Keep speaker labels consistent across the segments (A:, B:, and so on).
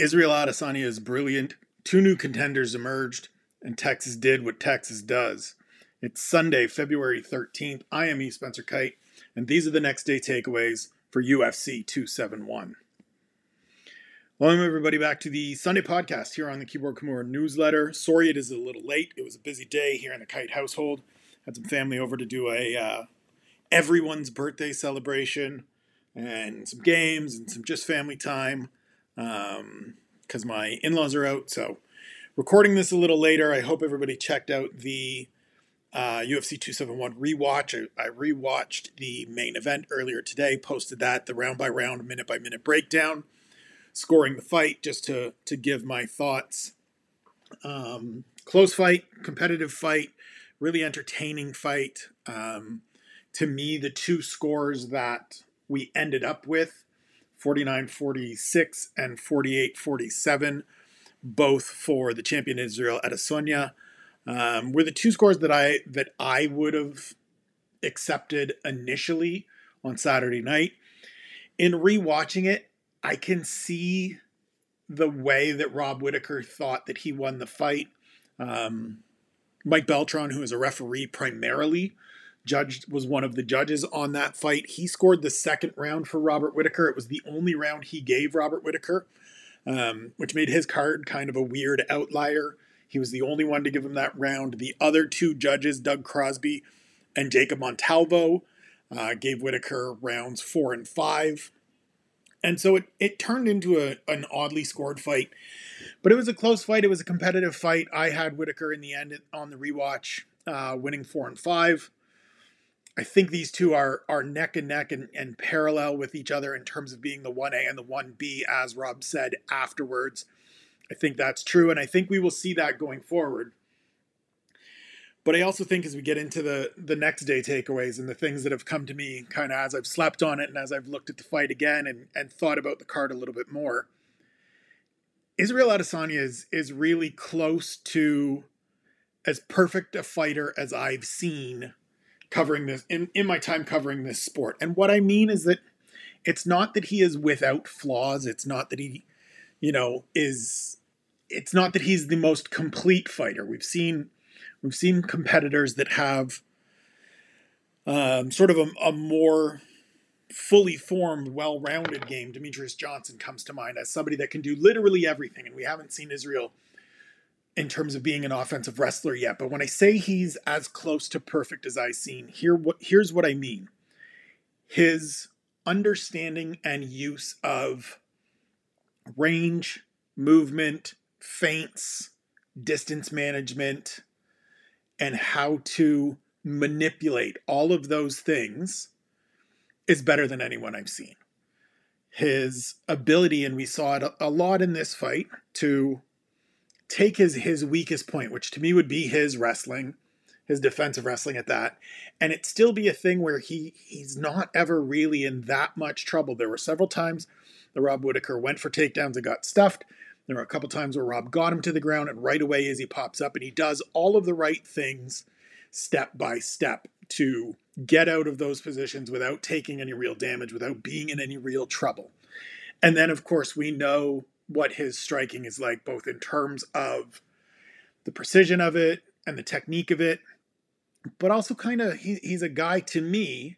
A: Israel Adesanya is brilliant. Two new contenders emerged, and Texas did what Texas does. It's Sunday, February 13th. I am E. Spencer Kyte, and these are the next day takeaways for UFC 271. Welcome, everybody, back to the Sunday podcast here on the Keyboard Kimura newsletter. Sorry it is a little late. It was a busy day here in the Kyte household. Had some family over to do a uh, everyone's birthday celebration and some games and some just family time because um, my in laws are out. So, recording this a little later. I hope everybody checked out the uh, UFC 271 rewatch. I, I rewatched the main event earlier today, posted that, the round by round, minute by minute breakdown, scoring the fight just to, to give my thoughts. Um, close fight, competitive fight, really entertaining fight. Um, to me, the two scores that we ended up with 49 46 and 48 47, both for the champion Israel Adesanya. Um, were the two scores that I that I would have accepted initially on Saturday night. In rewatching it, I can see the way that Rob Whittaker thought that he won the fight. Um, Mike Beltran, who is a referee primarily, judged was one of the judges on that fight. He scored the second round for Robert Whittaker. It was the only round he gave Robert Whittaker, um, which made his card kind of a weird outlier. He was the only one to give him that round. The other two judges, Doug Crosby and Jacob Montalvo, uh, gave Whittaker rounds four and five. And so it, it turned into a, an oddly scored fight. But it was a close fight. It was a competitive fight. I had Whittaker in the end on the rewatch, uh, winning four and five. I think these two are are neck and neck and, and parallel with each other in terms of being the 1A and the 1B, as Rob said afterwards. I think that's true, and I think we will see that going forward. But I also think as we get into the the next day takeaways and the things that have come to me kind of as I've slept on it and as I've looked at the fight again and, and thought about the card a little bit more, Israel Adesanya is is really close to as perfect a fighter as I've seen covering this in, in my time covering this sport. And what I mean is that it's not that he is without flaws. It's not that he, you know, is it's not that he's the most complete fighter. We've seen we've seen competitors that have um, sort of a, a more fully formed, well-rounded game. Demetrious Johnson comes to mind as somebody that can do literally everything, and we haven't seen Israel in terms of being an offensive wrestler yet. But when I say he's as close to perfect as I've seen, here what here's what I mean. His understanding and use of range, movement, feints, distance management, and how to manipulate all of those things is better than anyone I've seen. His ability, and we saw it a lot in this fight, to take his his weakest point, which to me would be his wrestling, his defensive wrestling at that, and it still be a thing where he he's not ever really in that much trouble. There were several times that Rob Whittaker went for takedowns and got stuffed. There were a couple times where Rob got him to the ground, and right away as he pops up, and he does all of the right things step by step to get out of those positions without taking any real damage, without being in any real trouble. And then, of course, we know what his striking is like, both in terms of the precision of it and the technique of it, but also kind of he, he's a guy to me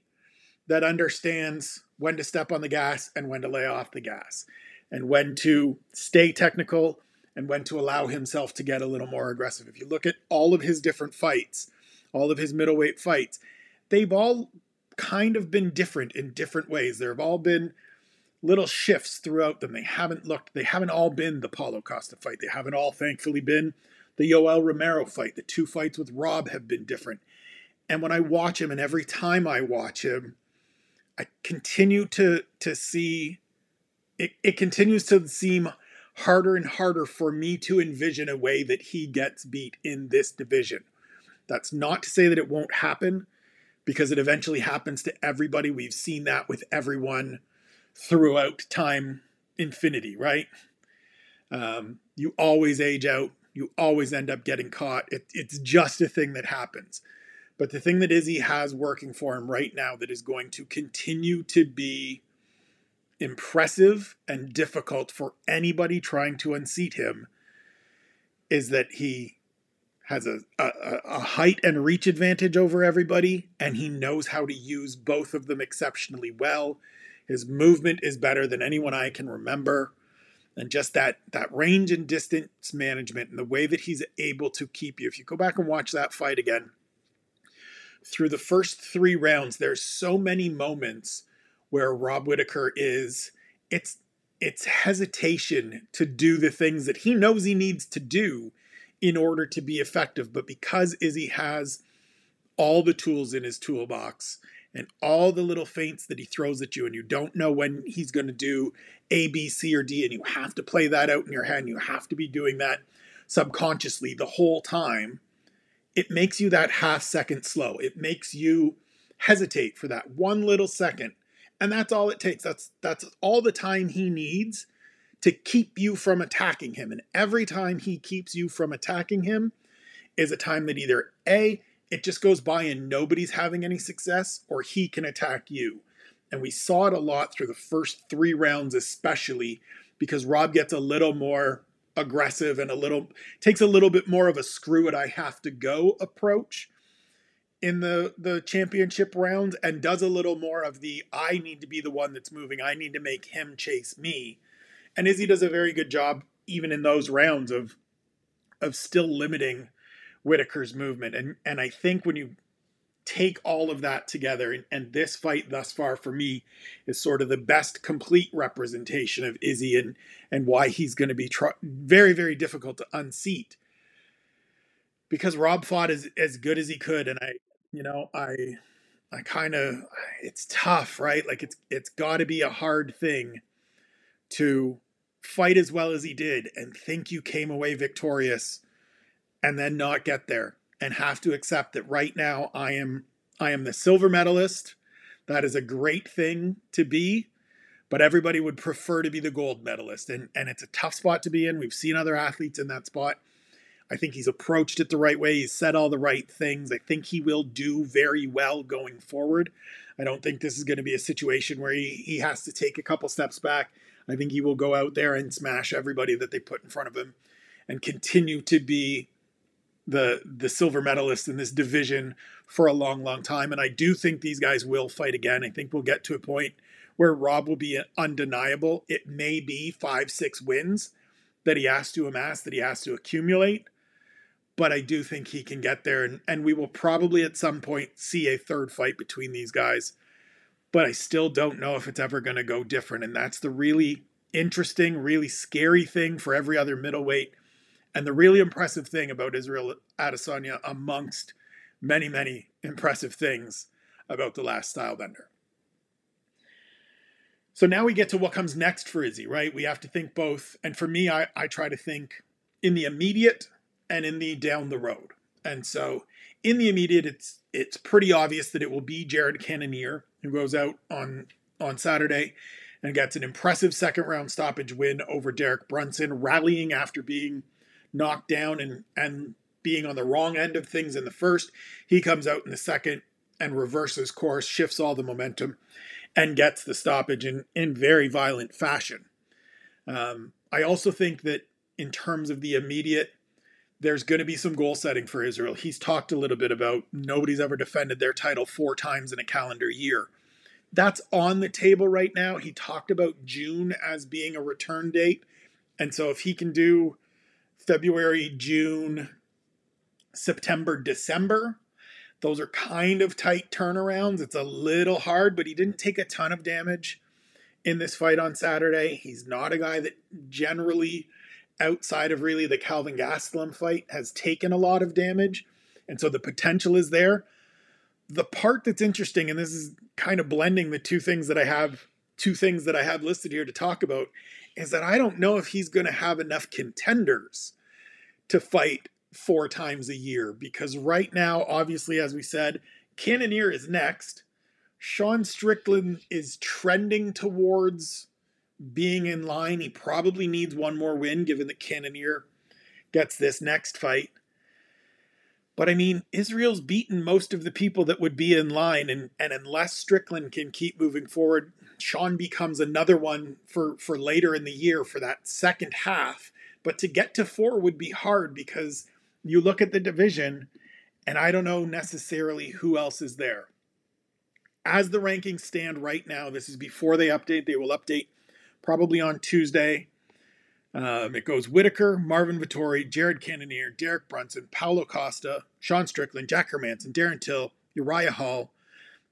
A: that understands when to step on the gas and when to lay off the gas, and when to stay technical and when to allow himself to get a little more aggressive. If you look at all of his different fights, all of his middleweight fights, they've all kind of been different in different ways. There have all been little shifts throughout them. They haven't looked, they haven't all been the Paulo Costa fight. They haven't all, thankfully, been the Yoel Romero fight. The two fights with Rob have been different. And when I watch him, and every time I watch him, I continue to to see it, it continues to seem harder and harder for me to envision a way that he gets beat in this division. That's not to say that it won't happen, because it eventually happens to everybody. We've seen that with everyone throughout time infinity, right? Um, you always age out. You always end up getting caught. It, it's just a thing that happens. But the thing that Izzy has working for him right now that is going to continue to be impressive and difficult for anybody trying to unseat him is that he has a, a, a, height and reach advantage over everybody, and he knows how to use both of them exceptionally well. His movement is better than anyone I can remember. And just that that range and distance management and the way that he's able to keep you. If you go back and watch that fight again, through the first three rounds, there's so many moments where Rob Whittaker is it's it's hesitation to do the things that he knows he needs to do in order to be effective. But because Izzy has all the tools in his toolbox and all the little feints that he throws at you, and you don't know when he's going to do A, B, C, or D, and you have to play that out in your head, and you have to be doing that subconsciously the whole time, it makes you that half second slow. It makes you hesitate for that one little second. And that's all it takes. That's that's all the time he needs to keep you from attacking him. And every time he keeps you from attacking him is a time that either A, it just goes by and nobody's having any success, or he can attack you. And we saw it a lot through the first three rounds, especially because Rob gets a little more aggressive and a little takes a little bit more of a screw it I have to go approach in the the championship rounds and does a little more of the I need to be the one that's moving. I need to make him chase me and Izzy does a very good job even in those rounds of of still limiting Whittaker's movement. And and I think when you take all of that together and, and this fight thus far for me is sort of the best complete representation of Izzy and and why he's going to be tr- very very difficult to unseat because Rob fought as as good as he could and I you know I I kind of it's tough right like it's it's got to be a hard thing to fight as well as he did and think you came away victorious and then not get there and have to accept that right now I am I am the silver medalist. That is a great thing to be, but everybody would prefer to be the gold medalist and and it's a tough spot to be in. We've seen other athletes in that spot. I think he's approached it the right way. He's said all the right things. I think he will do very well going forward. I don't think this is going to be a situation where he, he has to take a couple steps back I think he will go out there and smash everybody that they put in front of him and continue to be the the silver medalist in this division for a long long time and I do think these guys will fight again. I think we'll get to a point where Rob will be undeniable. It may be 5 6 wins that he has to amass that he has to accumulate but I do think he can get there and, and we will probably at some point see a third fight between these guys but I still don't know if it's ever going to go different. And that's the really interesting, really scary thing for every other middleweight. And the really impressive thing about Israel Adesanya, amongst many, many impressive things about the last style bender. So now we get to what comes next for Izzy, right? We have to think both. And for me, I, I try to think in the immediate and in the down the road. And so in the immediate, it's it's pretty obvious that it will be Jared Cannonier who goes out on on Saturday and gets an impressive second round stoppage win over Derek Brunson, rallying after being knocked down and and being on the wrong end of things in the first. He comes out in the second and reverses course, shifts all the momentum, and gets the stoppage in, in very violent fashion. Um, I also think that in terms of the immediate there's going to be some goal setting for Israel. He's talked a little bit about nobody's ever defended their title four times in a calendar year. That's on the table right now. He talked about June as being a return date. And so if he can do February, June, September, December, those are kind of tight turnarounds. It's a little hard, but he didn't take a ton of damage in this fight on Saturday. He's not a guy that generally outside of really the Kelvin Gastelum fight has taken a lot of damage. And so the potential is there. The part that's interesting, and this is kind of blending the two things that I have, two things that I have listed here to talk about, is that I don't know if he's going to have enough contenders to fight four times a year. Because right now, obviously, as we said, Cannonier is next. Sean Strickland is trending towards being in line. He probably needs one more win, given that Cannonier gets this next fight. But I mean, Israel's beaten most of the people that would be in line, and, and unless Strickland can keep moving forward, Sean becomes another one for, for later in the year for that second half. But to get to four would be hard because you look at the division, and I don't know necessarily who else is there. As the rankings stand right now, this is before they update. They will update probably on Tuesday. Um, it goes Whittaker, Marvin Vettori, Jared Cannonier, Derek Brunson, Paulo Costa, Sean Strickland, Jack Hermansson, Darren Till, Uriah Hall,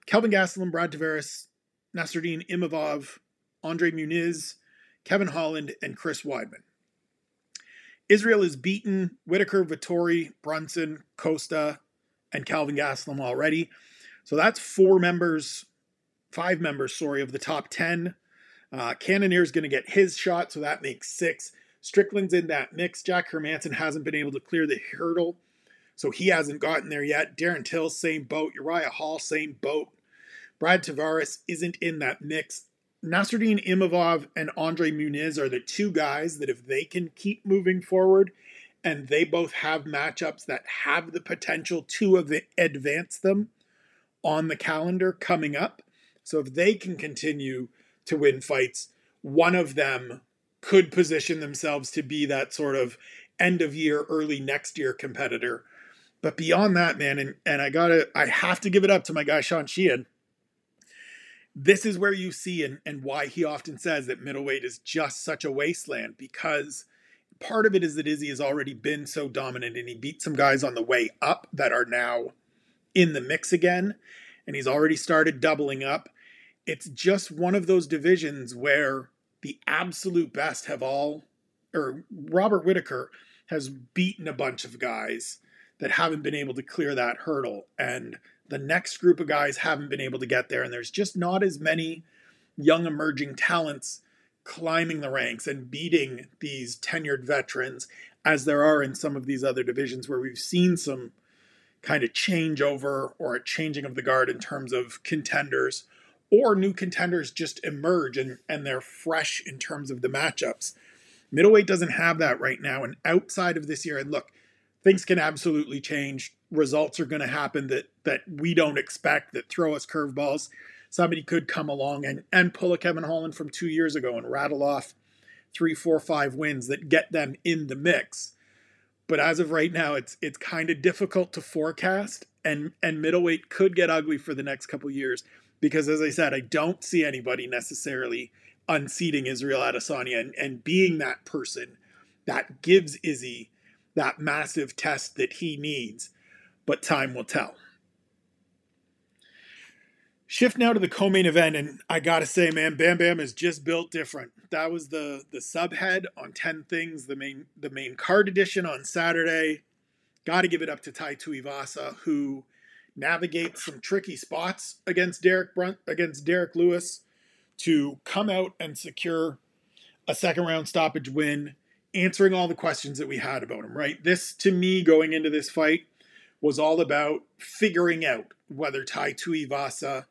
A: Kelvin Gastelum, Brad Tavares, Nassourdine Imavov, Andre Muniz, Kevin Holland, and Chris Weidman. Israel is beaten Whittaker, Vettori, Brunson, Costa, and Kelvin Gastelum already. So that's four members, five members, sorry, of the top 10. Uh, Cannonier's going to get his shot, so that makes six. Strickland's in that mix. Jack Hermansson hasn't been able to clear the hurdle, so he hasn't gotten there yet. Darren Till, same boat. Uriah Hall, same boat. Brad Tavares isn't in that mix. Nassourdine Imavov and Andre Muniz are the two guys that if they can keep moving forward and they both have matchups that have the potential to advance them on the calendar coming up. So if they can continue to win fights. One of them could position themselves to be that sort of end of year, early next year competitor. But beyond that, man, and, and I gotta, I have to give it up to my guy Sean Sheehan. This is where you see and, and why he often says that middleweight is just such a wasteland because part of it is that Izzy has already been so dominant and he beat some guys on the way up that are now in the mix again. And he's already started doubling up it's just one of those divisions where the absolute best have all, or Robert Whittaker has beaten a bunch of guys that haven't been able to clear that hurdle. And the next group of guys haven't been able to get there. And there's just not as many young emerging talents climbing the ranks and beating these tenured veterans as there are in some of these other divisions where we've seen some kind of changeover or a changing of the guard in terms of contenders or new contenders just emerge and, and they're fresh in terms of the matchups. Middleweight doesn't have that right now. And outside of this year, and look, things can absolutely change. Results are going to happen that that we don't expect that throw us curveballs. Somebody could come along and, and pull a Kevin Holland from two years ago and rattle off three, four, five wins that get them in the mix. But as of right now, it's it's kind of difficult to forecast, and and middleweight could get ugly for the next couple years because as I said, I don't see anybody necessarily unseating Israel Adesanya and, and being that person that gives Izzy that massive test that he needs, but time will tell. Shift now to the co-main event, and I gotta say, man, Bam Bam is just built different. That was the the subhead on Ten Things, the main the main card edition on Saturday. Got to give it up to Tai Tuivasa, who navigate some tricky spots against Derek Brunt against Derek Lewis to come out and secure a second round stoppage win, answering all the questions that we had about him, right? This to me going into this fight was all about figuring out whether Tai Tuivasa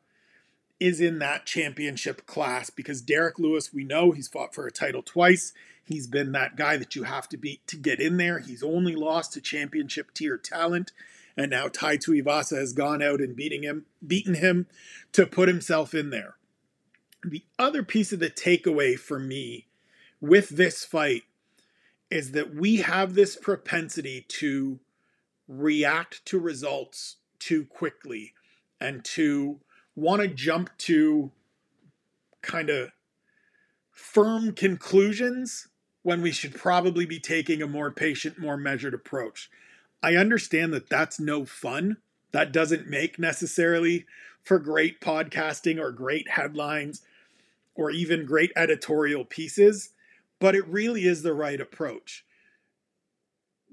A: is in that championship class because Derek Lewis, we know he's fought for a title twice. He's been that guy that you have to beat to get in there. He's only lost to championship tier talent and now Tai Tuivasa has gone out and beating him, beaten him to put himself in there. The other piece of the takeaway for me with this fight is that we have this propensity to react to results too quickly and to want to jump to kind of firm conclusions when we should probably be taking a more patient, more measured approach. I understand that that's no fun. That doesn't make necessarily for great podcasting or great headlines or even great editorial pieces, but it really is the right approach.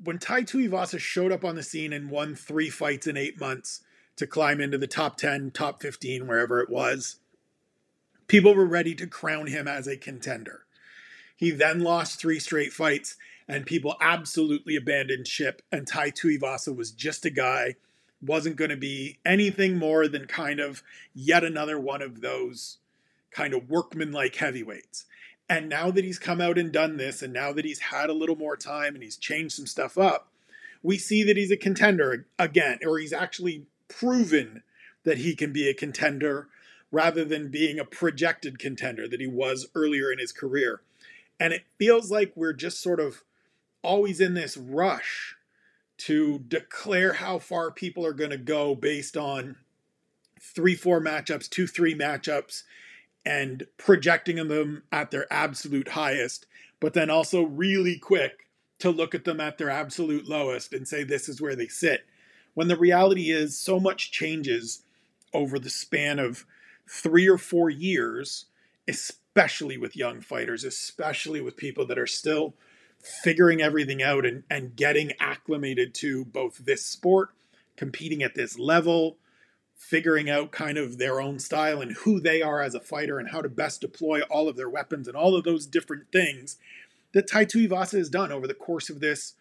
A: When Tai Tuivasa showed up on the scene and won three fights in eight months to climb into the top 10, top 15, wherever it was, people were ready to crown him as a contender. He then lost three straight fights and people absolutely abandoned ship. And Tai Tuivasa was just a guy, wasn't going to be anything more than kind of yet another one of those kind of workman-like heavyweights. And now that he's come out and done this, and now that he's had a little more time and he's changed some stuff up, we see that he's a contender again, or he's actually proven that he can be a contender rather than being a projected contender that he was earlier in his career. And it feels like we're just sort of always in this rush to declare how far people are going to go based on three, four matchups, two, three matchups, and projecting them at their absolute highest, but then also really quick to look at them at their absolute lowest and say this is where they sit. When the reality is, so much changes over the span of three or four years, especially with young fighters, especially with people that are still figuring everything out and, and getting acclimated to both this sport, competing at this level, figuring out kind of their own style and who they are as a fighter and how to best deploy all of their weapons and all of those different things that Tai Tuivasa has done over the course of this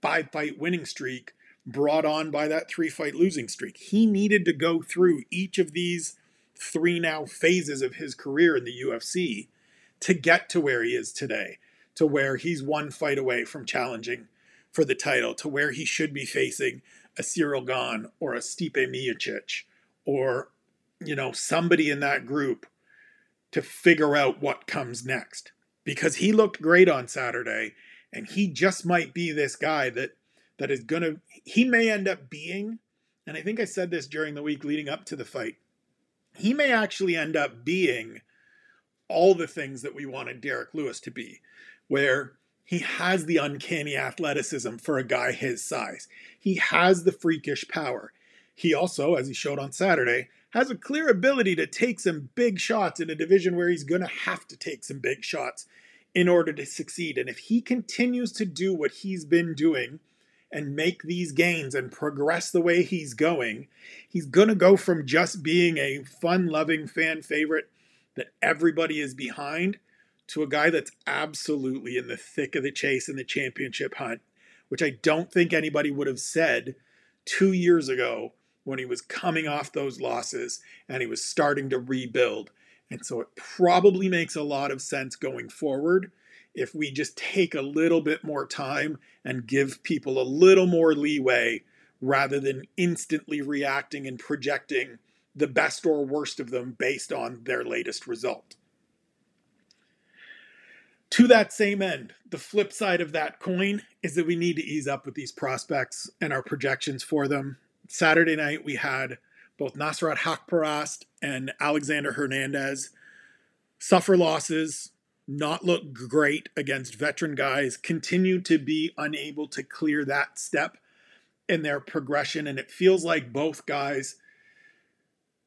A: five fight winning streak brought on by that three fight losing streak. He needed to go through each of these three now phases of his career in the UFC to get to where he is today, to where he's one fight away from challenging for the title, to where he should be facing a Ciryl Gane or a Stipe Miocic or you know somebody in that group to figure out what comes next because he looked great on Saturday and he just might be this guy that that is going to he may end up being and I think I said this during the week leading up to the fight he may actually end up being all the things that we wanted Derek Lewis to be where he has the uncanny athleticism for a guy his size. He has the freakish power. He also, as he showed on Saturday, has a clear ability to take some big shots in a division where he's going to have to take some big shots in order to succeed. And if he continues to do what he's been doing and make these gains and progress the way he's going, he's going to go from just being a fun loving fan favorite that everybody is behind to a guy that's absolutely in the thick of the chase in the championship hunt, which I don't think anybody would have said two years ago when he was coming off those losses and he was starting to rebuild. And so it probably makes a lot of sense going forward if we just take a little bit more time and give people a little more leeway rather than instantly reacting and projecting the best or worst of them based on their latest result. To that same end, the flip side of that coin is that we need to ease up with these prospects and our projections for them. Saturday night, we had both Nasrat Haqparast and Alexander Hernandez suffer losses, not look great against veteran guys, continue to be unable to clear that step in their progression. And it feels like both guys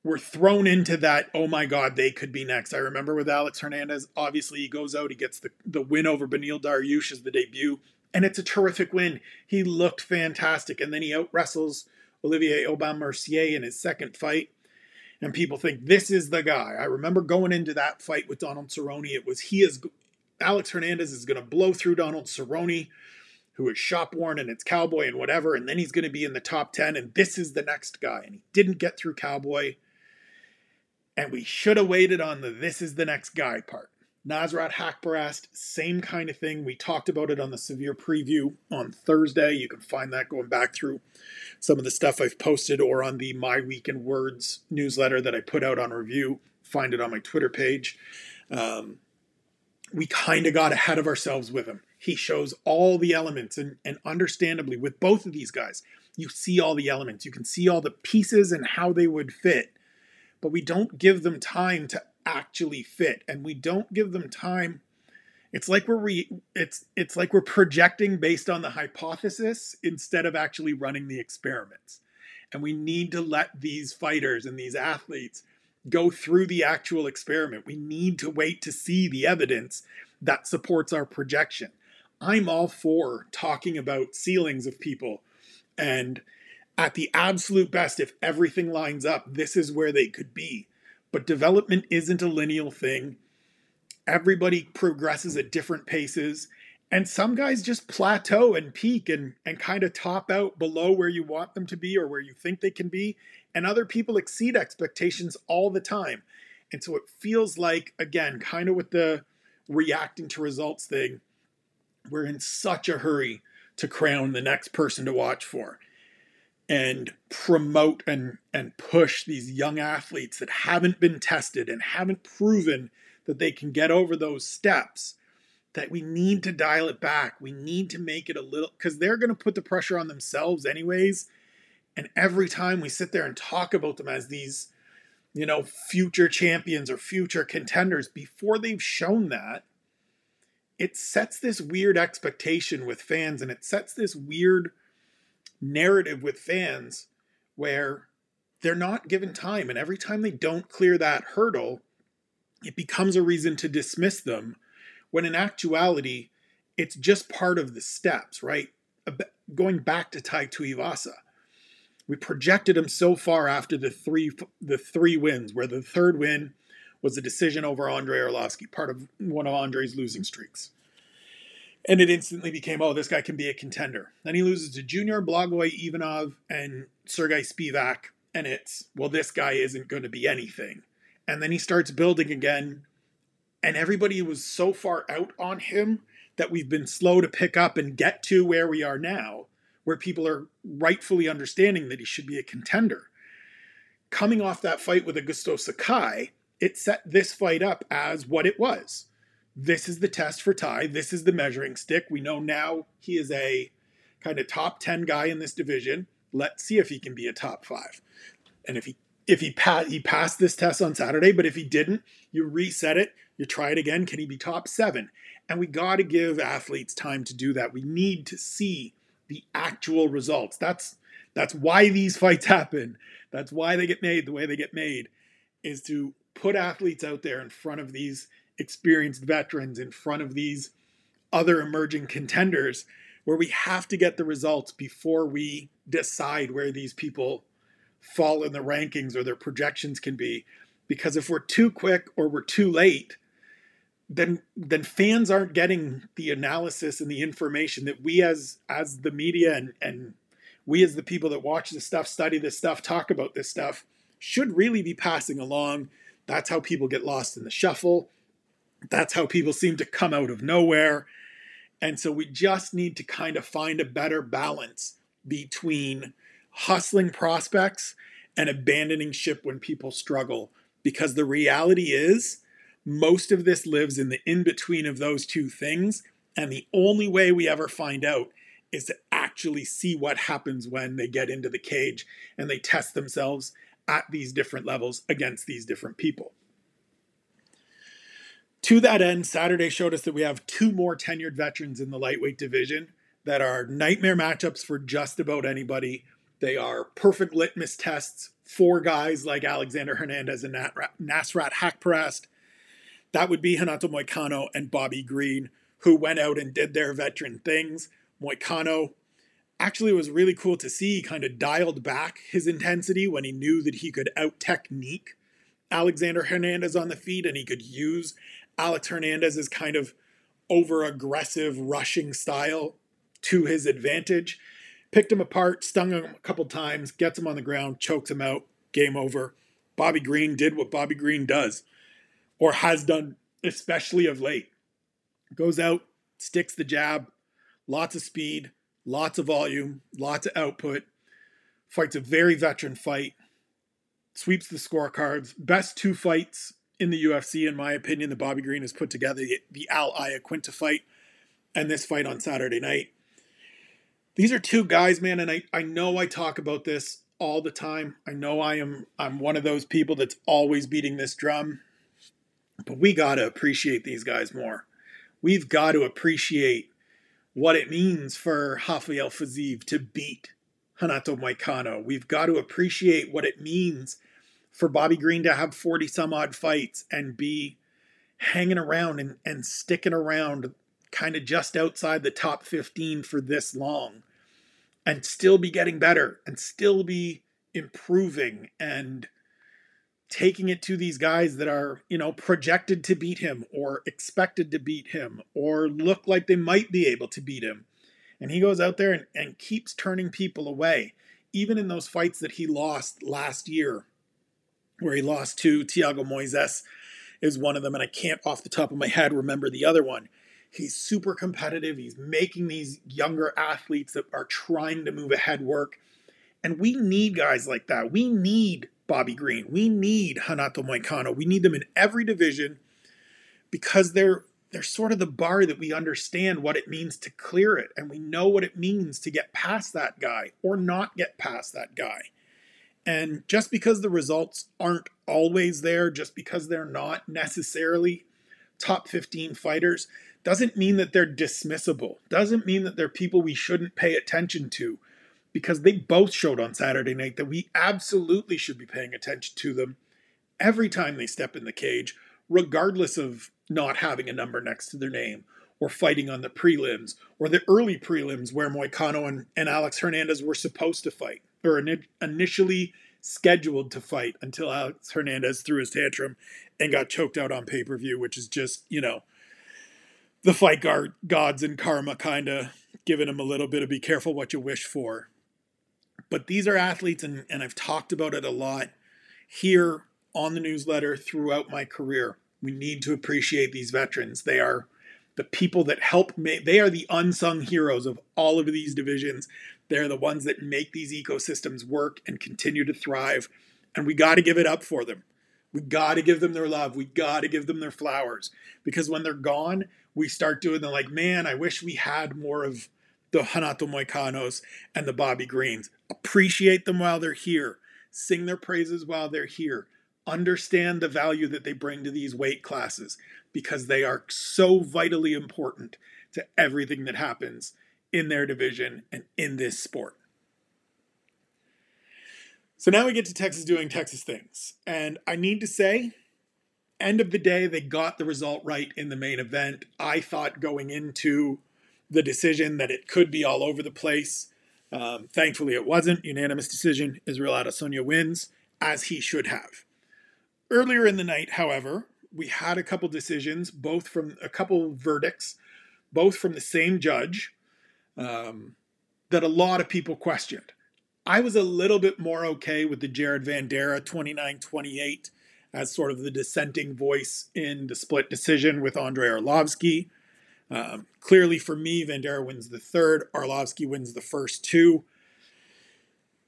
A: were thrown into that, oh my God, they could be next. I remember with Alex Hernandez, obviously he goes out, he gets the, the win over Beneil Dariush as the debut, and it's a terrific win. He looked fantastic, and then he out wrestles Olivier Aubin Mercier in his second fight. And people think this is the guy. I remember going into that fight with Donald Cerrone. It was he is Alex Hernandez is going to blow through Donald Cerrone, who is shop worn and it's Cowboy and whatever, and then he's going to be in the top 10, and this is the next guy. And he didn't get through Cowboy. And we should have waited on the this is the next guy part. Nasrat Haqparast, same kind of thing. We talked about it on the severe preview on Thursday. You can find that going back through some of the stuff I've posted or on the My Week in Words newsletter that I put out on Revue. Find it on my Twitter page. Um, we kind of got ahead of ourselves with him. He shows all the elements, and, and understandably, with both of these guys, you see all the elements. You can see all the pieces and how they would fit, but we don't give them time to actually fit and we don't give them time. It's like we're re, it's it's like we're projecting based on the hypothesis instead of actually running the experiments. And we need to let these fighters and these athletes go through the actual experiment. We need to wait to see the evidence that supports our projection. I'm all for talking about ceilings of people and at the absolute best if everything lines up this is where they could be but development isn't a linear thing. Everybody progresses at different paces. And some guys just plateau and peak and, and kind of top out below where you want them to be or where you think they can be. And other people exceed expectations all the time. And so it feels like, again, kind of with the reacting to results thing, we're in such a hurry to crown the next person to watch for and promote and and push these young athletes that haven't been tested and haven't proven that they can get over those steps that we need to dial it back. We need to make it a little cuz they're going to put the pressure on themselves anyways. And every time we sit there and talk about them as these you know future champions or future contenders before they've shown that it sets this weird expectation with fans and it sets this weird narrative with fans where they're not given time. And every time they don't clear that hurdle, it becomes a reason to dismiss them. When in actuality, it's just part of the steps, right? Going back to Tai Tuivasa, we projected him so far after the three the three wins, where the third win was a decision over Andrei Arlovski, part of one of Andrei's losing streaks. And it instantly became, oh, this guy can be a contender. Then he loses to Junior Blagoy Ivanov and Sergei Spivak, and it's, well, this guy isn't going to be anything. And then he starts building again, and everybody was so far out on him that we've been slow to pick up and get to where we are now, where people are rightfully understanding that he should be a contender. Coming off that fight with Augusto Sakai, it set this fight up as what it was this is the test for Tai. This is the measuring stick. We know now he is a kind of top 10 guy in this division. Let's see if he can be a top 5. And if he if he pa- he passed this test on Saturday, but if he didn't, you reset it, you try it again, can he be top 7? And we got to give athletes time to do that. We need to see the actual results. That's that's why these fights happen. That's why they get made the way they get made is to put athletes out there in front of these experienced veterans in front of these other emerging contenders where we have to get the results before we decide where these people fall in the rankings or their projections can be. Because if we're too quick or we're too late then then fans aren't getting the analysis and the information that we as as the media and and we as the people that watch this stuff study this stuff talk about this stuff should really be passing along. That's how people get lost in the shuffle that's how people seem to come out of nowhere. And so we just need to kind of find a better balance between hustling prospects and abandoning ship when people struggle. Because the reality is, most of this lives in the in between of those two things. And the only way we ever find out is to actually see what happens when they get into the cage and they test themselves at these different levels against these different people. To that end, Saturday showed us that we have two more tenured veterans in the lightweight division that are nightmare matchups for just about anybody. They are perfect litmus tests for guys like Alexander Hernandez and Nasrat Haqparast. That would be Renato Moicano and Bobby Green, who went out and did their veteran things. Moicano actually was really cool to see. He kind of dialed back his intensity when he knew that he could out technique Alexander Hernandez on the feet and he could use Alex Hernandez's kind of over aggressive rushing style to his advantage. Picked him apart, stung him a couple times, gets him on the ground, chokes him out, game over. Bobby Green did what Bobby Green does, or has done, especially of late. Goes out, sticks the jab, lots of speed, lots of volume, lots of output, fights a very veteran fight, sweeps the scorecards. Best two fights in the UFC, in my opinion, that Bobby Green has put together the, the Al Iaquinta fight and this fight on Saturday night. These are two guys, man, and I, I know I talk about this all the time. I know I am I'm one of those people that's always beating this drum. But we gotta appreciate these guys more. We've got to appreciate what it means for Rafael Fiziev to beat Renato Moicano. We've got to appreciate what it means for Bobby Green to have 40 some odd fights and be hanging around and, and sticking around kind of just outside the top 15 for this long and still be getting better and still be improving and taking it to these guys that are, you know, projected to beat him or expected to beat him or look like they might be able to beat him. And he goes out there and, and keeps turning people away. Even in those fights that he lost last year where he lost to Thiago Moises is one of them, and I can't off the top of my head remember the other one. He's super competitive. He's making these younger athletes that are trying to move ahead work. And we need guys like that. We need Bobby Green. We need Renato Moicano. We need them in every division because they're they're sort of the bar that we understand what it means to clear it and we know what it means to get past that guy or not get past that guy. And just because the results aren't always there, just because they're not necessarily top 15 fighters, doesn't mean that they're dismissible. Doesn't mean that they're people we shouldn't pay attention to because they both showed on Saturday night that we absolutely should be paying attention to them every time they step in the cage, regardless of not having a number next to their name or fighting on the prelims or the early prelims where Moicano and, and Alex Hernandez were supposed to fight or initially scheduled to fight until Alex Hernandez threw his tantrum and got choked out on pay per view, which is just, you know, the fight guard gods and karma kind of giving him a little bit of be careful what you wish for. But these are athletes, and, and I've talked about it a lot here on the newsletter throughout my career. We need to appreciate these veterans. They are the people that help make, they are the unsung heroes of all of these divisions. They're the ones that make these ecosystems work and continue to thrive. And we got to give it up for them. We got to give them their love. We got to give them their flowers because when they're gone, we start doing the like, man, I wish we had more of the Renato Moicanos and the Bobby Greens. Appreciate them while they're here. Sing their praises while they're here understand the value that they bring to these weight classes because they are so vitally important to everything that happens in their division and in this sport. So now we get to Texas doing Texas things. And I need to say, end of the day, they got the result right in the main event. I thought going into the decision that it could be all over the place. Um, thankfully, it wasn't. Unanimous decision. Israel Adesanya wins, as he should have. Earlier in the night, however, we had a couple decisions, both from a couple verdicts, both from the same judge, um, that a lot of people questioned. I was a little bit more okay with the Jared Vanderaa 29 28 as sort of the dissenting voice in the split decision with Andrei Arlovski. Um, clearly, for me, Vanderaa wins the third, Arlovski wins the first two.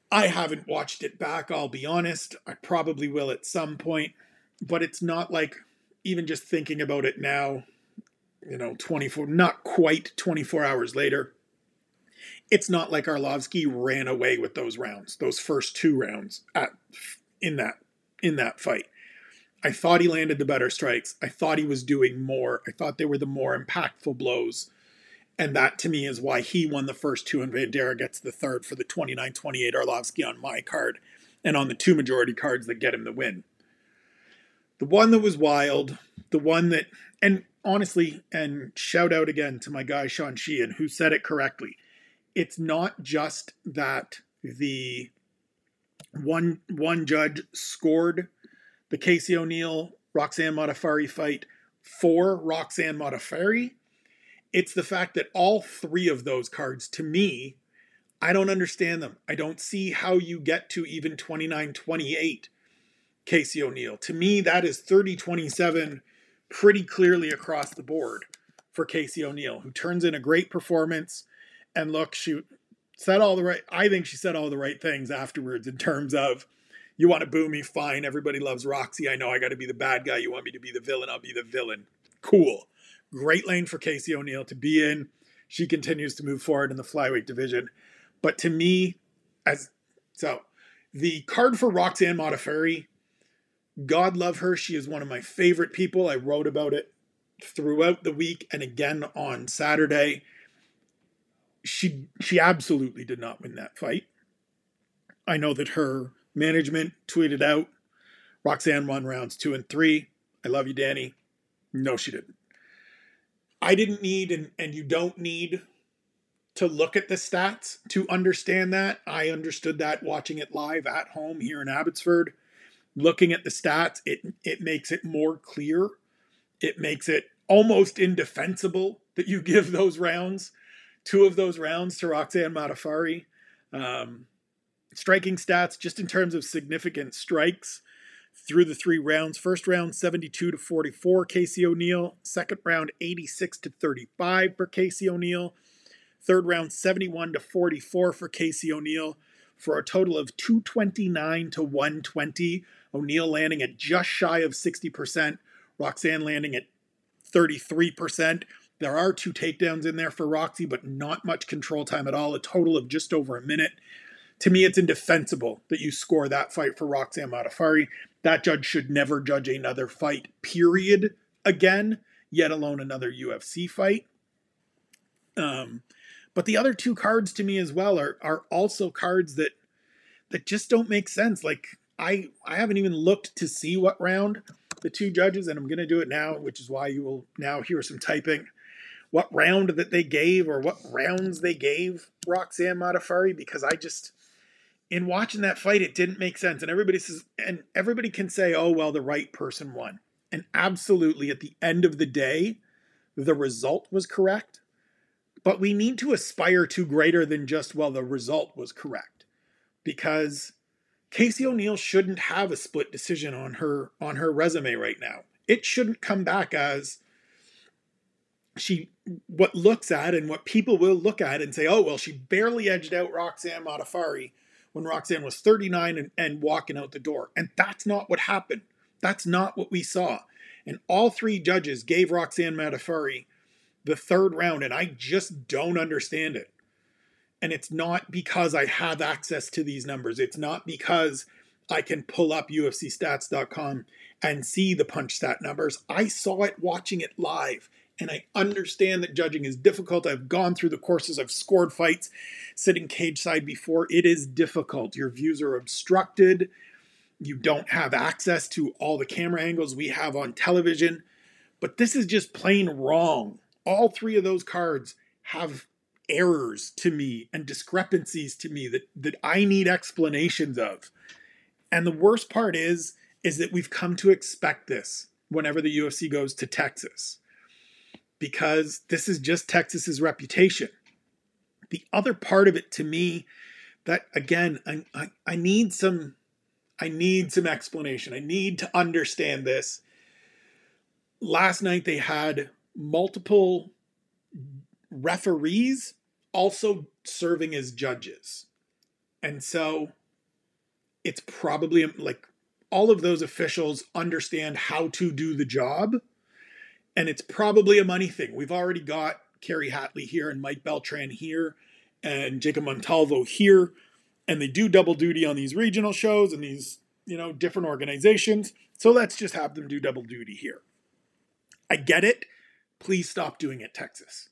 A: I haven't watched it back, I'll be honest. I probably will at some point, but it's not like even just thinking about it now, you know, 24, not quite 24 hours later. It's not like Arlovski ran away with those rounds, those first two rounds at in that in that fight. I thought he landed the better strikes. I thought he was doing more. I thought they were the more impactful blows. And that to me is why he won the first two and Vanderaa gets the third for the 29 28 Arlovski on my card and on the two majority cards that get him the win. The one that was wild, the one that, and honestly, and shout out again to my guy Sean Sheehan who said it correctly. It's not just that the one one judge scored the Casey O'Neill Roxanne Modafferi fight for Roxanne Modafferi it's the fact that all three of those cards, to me, I don't understand them. I don't see how you get to even 29 28 Casey O'Neill. To me, that is 30 27 pretty clearly across the board for Casey O'Neill, who turns in a great performance. And look, she said all the right, I think she said all the right things afterwards in terms of, you want to boo me, fine. Everybody loves Roxy. I know I got to be the bad guy. You want me to be the villain, I'll be the villain. Cool. Great lane for Casey O'Neill to be in. She continues to move forward in the flyweight division. But to me, as so the card for Roxanne Modafferi, God love her. She is one of my favorite people. I wrote about it throughout the week and again on Saturday. She she absolutely did not win that fight. I know that her management tweeted out Roxanne won rounds two and three. I love you, Danny. No, she didn't. I didn't need, and, and you don't need to look at the stats to understand that. I understood that watching it live at home here in Abbotsford. Looking at the stats, it it makes it more clear. It makes it almost indefensible that you give those rounds, two of those rounds to Roxanne Modafferi. Um, striking stats, just in terms of significant strikes, through the three rounds. First round 72 to 44 Casey O'Neill. Second round 86 to 35 for Casey O'Neill. Third round 71 to 44 for Casey O'Neill for a total of 229 to 120. O'Neill landing at just shy of 60%. Roxanne landing at 33%. There are two takedowns in there for Roxy, but not much control time at all. A total of just over a minute. To me, it's indefensible that you score that fight for Roxanne Modafferi. That judge should never judge another fight, period, again, yet alone another UFC fight. Um, but the other two cards to me as well are are also cards that that just don't make sense. Like I I haven't even looked to see what round the two judges, and I'm gonna do it now, which is why you will now hear some typing. What round that they gave or what rounds they gave Roxanne Modafferi because I just in watching that fight, it didn't make sense. And everybody says, and everybody can say, oh, well, the right person won. And absolutely, at the end of the day, the result was correct. But we need to aspire to greater than just, well, the result was correct. Because Casey O'Neill shouldn't have a split decision on her on her resume right now. It shouldn't come back as she what looks at and what people will look at and say, oh well, she barely edged out Roxanne Modafferi when Roxanne was 39 and, and walking out the door. And that's not what happened. That's not what we saw. And all three judges gave Roxanne Modafferi the third round, and I just don't understand it. And it's not because I have access to these numbers. It's not because I can pull up UFCstats.com and see the punch stat numbers. I saw it watching it live and I understand that judging is difficult. I've gone through the courses, I've scored fights sitting cage side before. It is difficult. Your views are obstructed. You don't have access to all the camera angles we have on television. But this is just plain wrong. All three of those cards have errors to me and discrepancies to me that, that I need explanations of. And the worst part is, is that we've come to expect this whenever the UFC goes to Texas because this is just Texas's reputation. The other part of it to me that again I, I, I need some I need some explanation. I need to understand this. Last night they had multiple referees also serving as judges. And so it's probably like all of those officials understand how to do the job and it's probably a money thing. We've already got Kerry Hatley here and Mike Beltran here and Jacob Montalvo here, and they do double duty on these regional shows and these, you know, different organizations. So let's just have them do double duty here. I get it. Please stop doing it, Texas.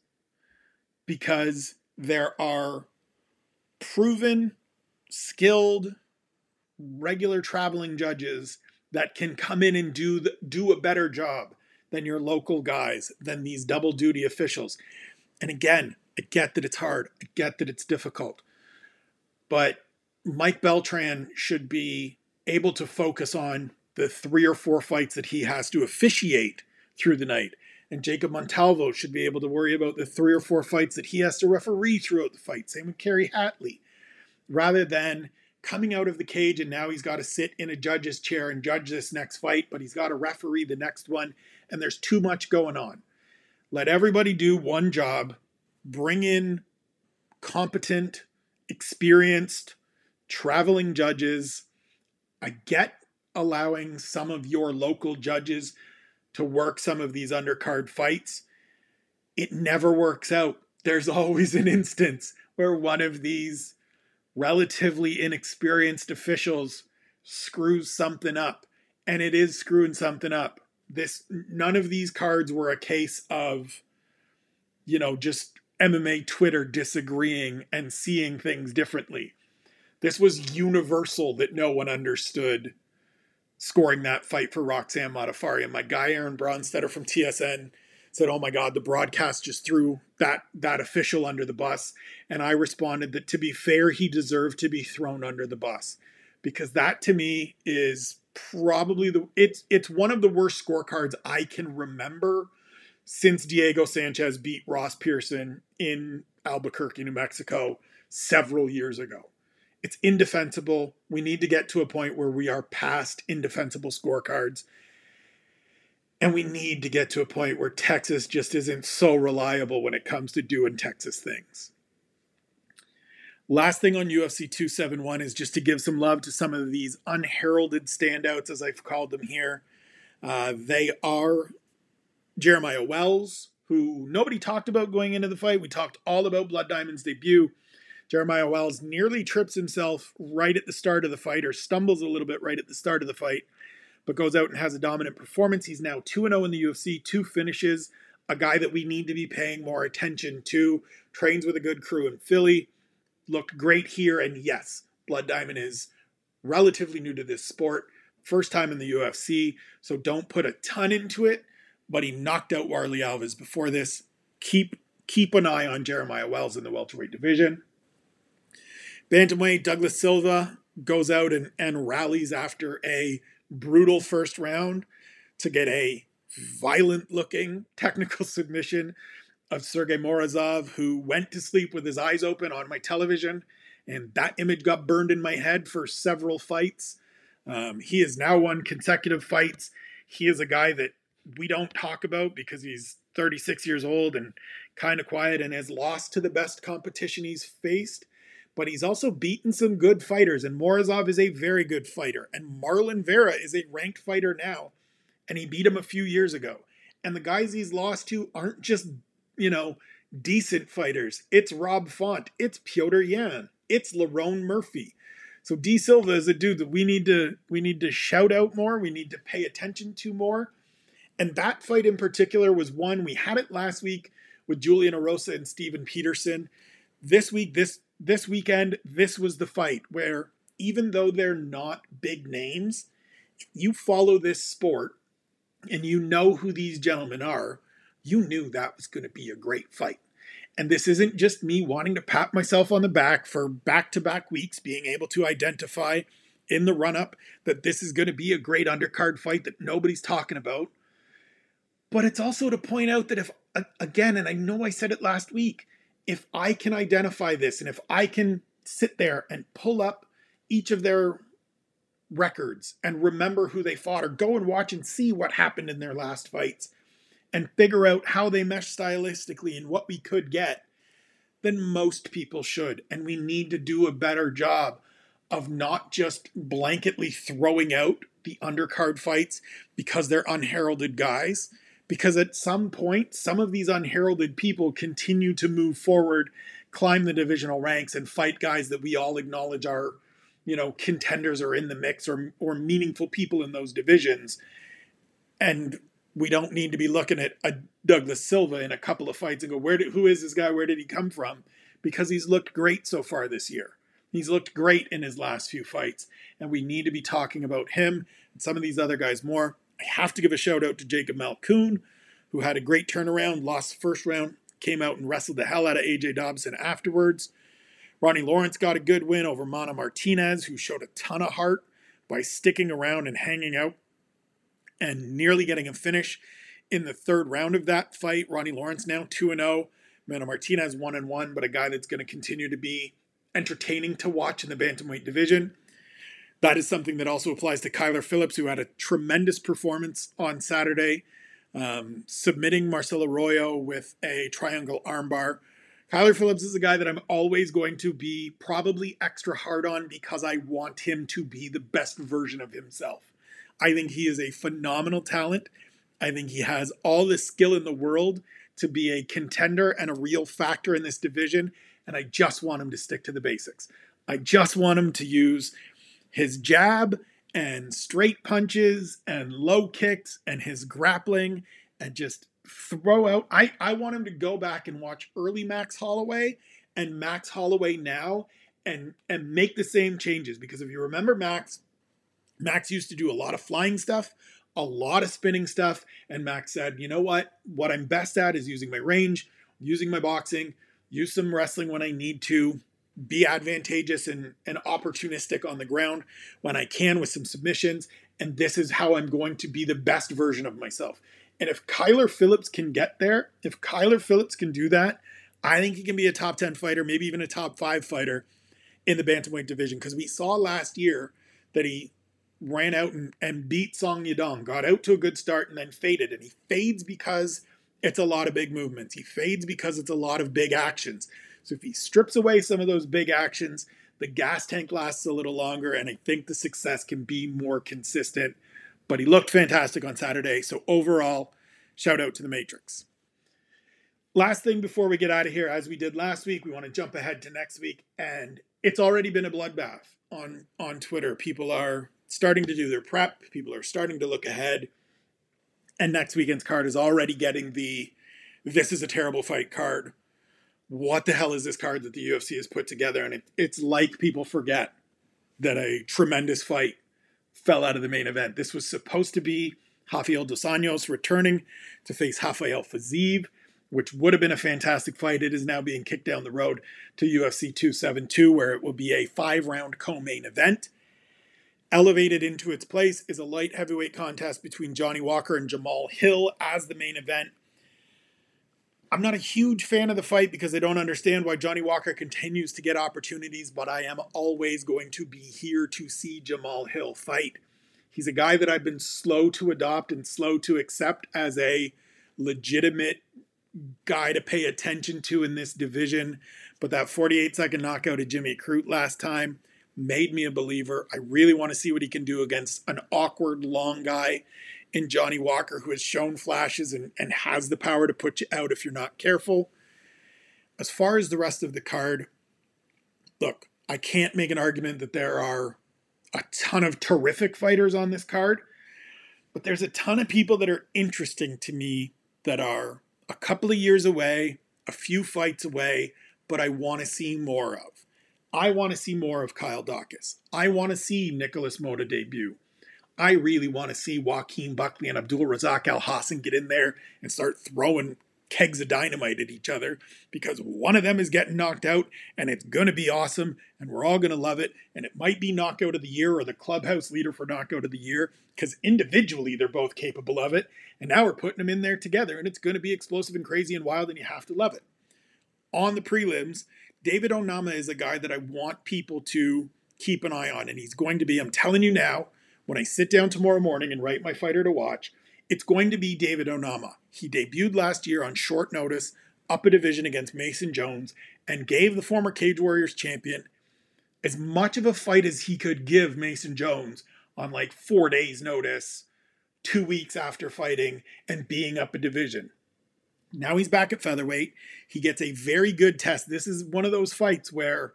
A: Because there are proven, skilled, regular traveling judges that can come in and do the, do a better job than your local guys, than these double duty officials. And again, I get that it's hard, I get that it's difficult, but Mike Beltran should be able to focus on the three or four fights that he has to officiate through the night. And Jacob Montalvo should be able to worry about the three or four fights that he has to referee throughout the fight. Same with Kerry Hatley. Rather than coming out of the cage and now he's got to sit in a judge's chair and judge this next fight, but he's got to referee the next one and there's too much going on. Let everybody do one job, bring in competent, experienced, traveling judges. I get allowing some of your local judges to work some of these undercard fights. It never works out. There's always an instance where one of these relatively inexperienced officials screws something up, and it is screwing something up this none of these cards were a case of you know just MMA Twitter disagreeing and seeing things differently. This was universal that no one understood scoring that fight for Roxanne Modafferi. And my guy Aaron Bronsteter from TSN said, "Oh my God, the broadcast just threw that that official under the bus." And I responded that to be fair, he deserved to be thrown under the bus because that to me is probably the it's it's one of the worst scorecards I can remember since Diego Sanchez beat Ross Pearson in Albuquerque, New Mexico several years ago. It's indefensible. We need to get to a point where we are past indefensible scorecards. And we need to get to a point where Texas just isn't so reliable when it comes to doing Texas things. Last thing on UFC 271 is just to give some love to some of these unheralded standouts, as I've called them here. Uh, they are Jeremiah Wells, who nobody talked about going into the fight. We talked all about Blood Diamond's debut. Jeremiah Wells nearly trips himself right at the start of the fight, or stumbles a little bit right at the start of the fight, but goes out and has a dominant performance. He's now 2 0 in the UFC, two finishes. A guy that we need to be paying more attention to. Trains with a good crew in Philly looked great here. And yes, Blood Diamond is relatively new to this sport, first time in the UFC, so don't put a ton into it. But he knocked out Warlley Alves before this. Keep keep an eye on Jeremiah Wells in the welterweight division. Bantamweight Douglas Silva goes out and, and rallies after a brutal first round to get a violent looking technical submission of Sergey Morozov, who went to sleep with his eyes open on my television, and that image got burned in my head for several fights. Um, he has now won consecutive fights. He is a guy that we don't talk about because he's 36 years old and kind of quiet and has lost to the best competition he's faced. But he's also beaten some good fighters, and Morozov is a very good fighter. And Marlon Vera is a ranked fighter now, and he beat him a few years ago. And the guys he's lost to aren't just you know, decent fighters. It's Rob Font. It's Petr Yan. It's Lerone Murphy. So D Silva is a dude that we need to we need to shout out more. We need to pay attention to more. And that fight in particular was one we had it last week with Julian Erosa and Steven Peterson. This week, this this weekend, this was the fight where even though they're not big names, you follow this sport and you know who these gentlemen are, you knew that was going to be a great fight. And this isn't just me wanting to pat myself on the back for back to back weeks being able to identify in the run up that this is going to be a great undercard fight that nobody's talking about. But it's also to point out that if, again, and I know I said it last week, if I can identify this and if I can sit there and pull up each of their records and remember who they fought or go and watch and see what happened in their last fights and figure out how they mesh stylistically and what we could get, then most people should. And we need to do a better job of not just blanketly throwing out the undercard fights because they're unheralded guys. Because at some point, some of these unheralded people continue to move forward, climb the divisional ranks, and fight guys that we all acknowledge are, you know, contenders or in the mix or or meaningful people in those divisions. And we don't need to be looking at a Douglas Silva in a couple of fights and go, where did, who is this guy? Where did he come from? Because he's looked great so far this year. He's looked great in his last few fights, and we need to be talking about him and some of these other guys more. I have to give a shout out to Jacob Malkoun, who had a great turnaround, lost the first round, came out and wrestled the hell out of AJ Dobson afterwards. Ronnie Lawrence got a good win over Mana Martinez, who showed a ton of heart by sticking around and hanging out and nearly getting a finish in the third round of that fight. Ronnie Lawrence now 2 0. Mana Martinez 1 1, but a guy that's going to continue to be entertaining to watch in the Bantamweight division. That is something that also applies to Kyler Phillips, who had a tremendous performance on Saturday, um, submitting Marcelo Rojo with a triangle armbar. Kyler Phillips is a guy that I'm always going to be probably extra hard on because I want him to be the best version of himself. I think he is a phenomenal talent. I think he has all the skill in the world to be a contender and a real factor in this division. And I just want him to stick to the basics. I just want him to use his jab and straight punches and low kicks and his grappling and just throw out. I, I want him to go back and watch early Max Holloway and Max Holloway now and and make the same changes because if you remember Max Max used to do a lot of flying stuff, a lot of spinning stuff, and Max said, "You know what? What I'm best at is using my range, using my boxing, use some wrestling when I need to, be advantageous and, and opportunistic on the ground when I can with some submissions, and this is how I'm going to be the best version of myself." And if Kyler Phillips can get there, if Kyler Phillips can do that, I think he can be a top 10 fighter, maybe even a top 5 fighter in the bantamweight division because we saw last year that he ran out and, and beat Song Yadong, got out to a good start and then faded. And he fades because it's a lot of big movements. He fades because it's a lot of big actions. So if he strips away some of those big actions, the gas tank lasts a little longer, and I think the success can be more consistent. But he looked fantastic on Saturday. So overall, shout out to the Matrix. Last thing before we get out of here, as we did last week, we want to jump ahead to next week, and it's already been a bloodbath on on Twitter. People are starting to do their prep. People are starting to look ahead. And next weekend's card is already getting the this is a terrible fight card. What the hell is this card that the UFC has put together? And it, it's like people forget that a tremendous fight fell out of the main event. This was supposed to be Rafael Dos Anjos returning to face Rafael Fiziev, which would have been a fantastic fight. It is now being kicked down the road to UFC 272, where it will be a five round co main event. Elevated into its place is a light heavyweight contest between Johnny Walker and Jamahal Hill as the main event. I'm not a huge fan of the fight because I don't understand why Johnny Walker continues to get opportunities, but I am always going to be here to see Jamahal Hill fight. He's a guy that I've been slow to adopt and slow to accept as a legitimate guy to pay attention to in this division. But that 48 second knockout of Jimmy Crute last time made me a believer. I really want to see what he can do against an awkward, long guy in Johnny Walker who has shown flashes and, and has the power to put you out if you're not careful. As far as the rest of the card, look, I can't make an argument that there are a ton of terrific fighters on this card, but there's a ton of people that are interesting to me that are a couple of years away, a few fights away, but I want to see more of. I want to see more of Kyle Daukaus. I want to see Nicholas Motta debut. I really want to see Joaquin Buckley and Abdul Razak Al Hassan get in there and start throwing kegs of dynamite at each other because one of them is getting knocked out and it's going to be awesome and we're all going to love it. And it might be knockout of the year or the clubhouse leader for knockout of the year because individually they're both capable of it. And now we're putting them in there together and it's going to be explosive and crazy and wild and you have to love it. On the prelims, David Onama is a guy that I want people to keep an eye on. And he's going to be, I'm telling you now, when I sit down tomorrow morning and write my fighter to watch, it's going to be David Onama. He debuted last year on short notice, up a division against Mason Jones, and gave the former Cage Warriors champion as much of a fight as he could give Mason Jones on like four days' notice, two weeks after fighting and being up a division. Now he's back at featherweight. He gets a very good test. This is one of those fights where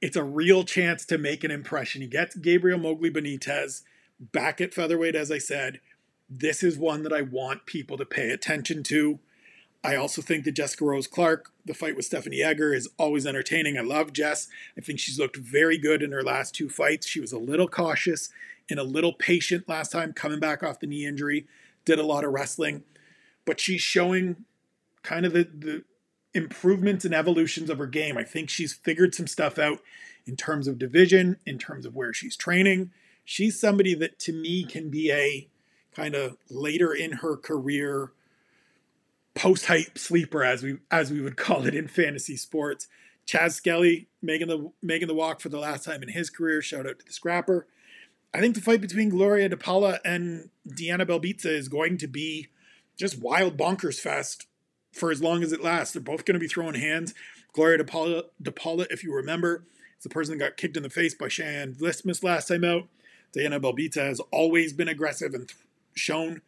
A: it's a real chance to make an impression. He gets Gabriel Mowgli Benitez back at featherweight, as I said. This is one that I want people to pay attention to. I also think that Jessica Rose Clark, the fight with Stephanie Egger, is always entertaining. I love Jess. I think she's looked very good in her last two fights. She was a little cautious and a little patient last time, coming back off the knee injury. Did a lot of wrestling, but she's showing kind of the, the improvements and evolutions of her game. I think she's figured some stuff out in terms of division, in terms of where she's training. She's somebody that to me can be a kind of later in her career post hype sleeper as we as we would call it in fantasy sports. Chas Skelly making the making the walk for the last time in his career. Shout out to the scrapper. I think the fight between Gloria DePaula and Diana Belbita is going to be just wild bonkers fest for as long as it lasts. They're both going to be throwing hands. Gloria DePaula, DePaula, if you remember, is the person that got kicked in the face by Cheyenne Vlismas last time out. Diana Belbita has always been aggressive and th- shown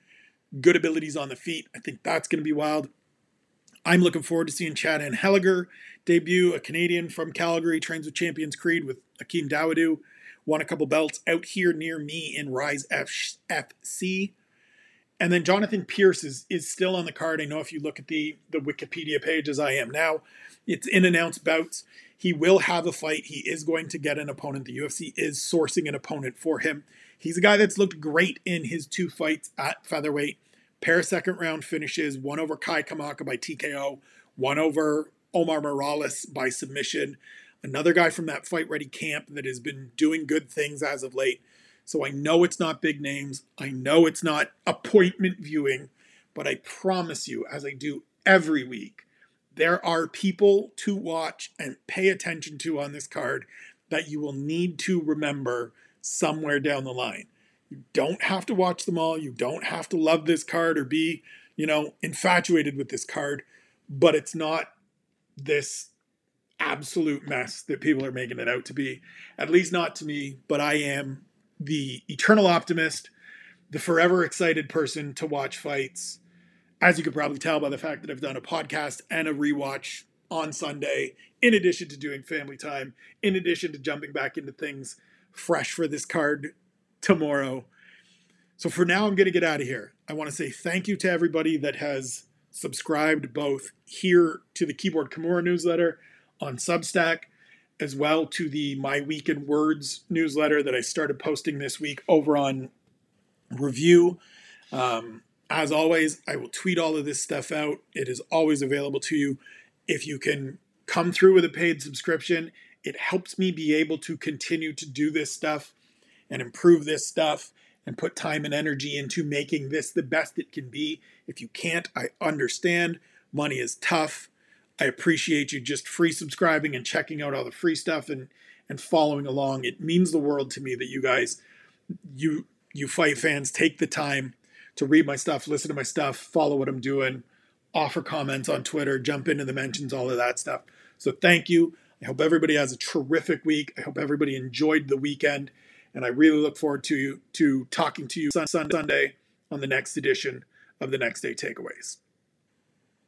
A: good abilities on the feet. I think that's going to be wild. I'm looking forward to seeing Chad Anheliger debut, a Canadian from Calgary, trains with Champions Creed with Akeem Dawodu, won a couple belts out here near me in Rise F- FC. And then Jonathan Pearce is is still on the card. I know if you look at the the Wikipedia page as I am now, it's in announced bouts. He will have a fight. He is going to get an opponent. The UFC is sourcing an opponent for him. He's a guy that's looked great in his two fights at featherweight. Pair second round finishes, one over Kai Kamaka by TKO, one over Omar Morales by submission. Another guy from that fight ready camp that has been doing good things as of late. So I know it's not big names. I know it's not appointment viewing, but I promise you, as I do every week, there are people to watch and pay attention to on this card. that you will need to remember somewhere down the line. You don't have to watch them all. You don't have to love this card or be, you know, infatuated with this card, but it's not this absolute mess that people are making it out to be. At least not to me, but I am the eternal optimist, the forever excited person to watch fights. As you could probably tell by the fact that I've done a podcast and a rewatch on Sunday, in addition to doing family time, in addition to jumping back into things fresh for this card tomorrow. So for now, I'm going to get out of here. I want to say thank you to everybody that has subscribed both here to the Keyboard Kimura newsletter on Substack, as well to the My Week in Words newsletter that I started posting this week over on Revue. Um, as always, I will tweet all of this stuff out. It is always available to you. If you can come through with a paid subscription, it helps me be able to continue to do this stuff and improve this stuff and put time and energy into making this the best it can be. If you can't, I understand. Money is tough. I appreciate you just free subscribing and checking out all the free stuff and and following along. It means the world to me that you guys you you fight fans take the time to read my stuff, listen to my stuff, follow what I'm doing, offer comments on Twitter, jump into the mentions, all of that stuff. So thank you. I hope everybody has a terrific week. I hope everybody enjoyed the weekend, and I really look forward to to talking to you Sunday on the next edition of the Next Day Takeaways.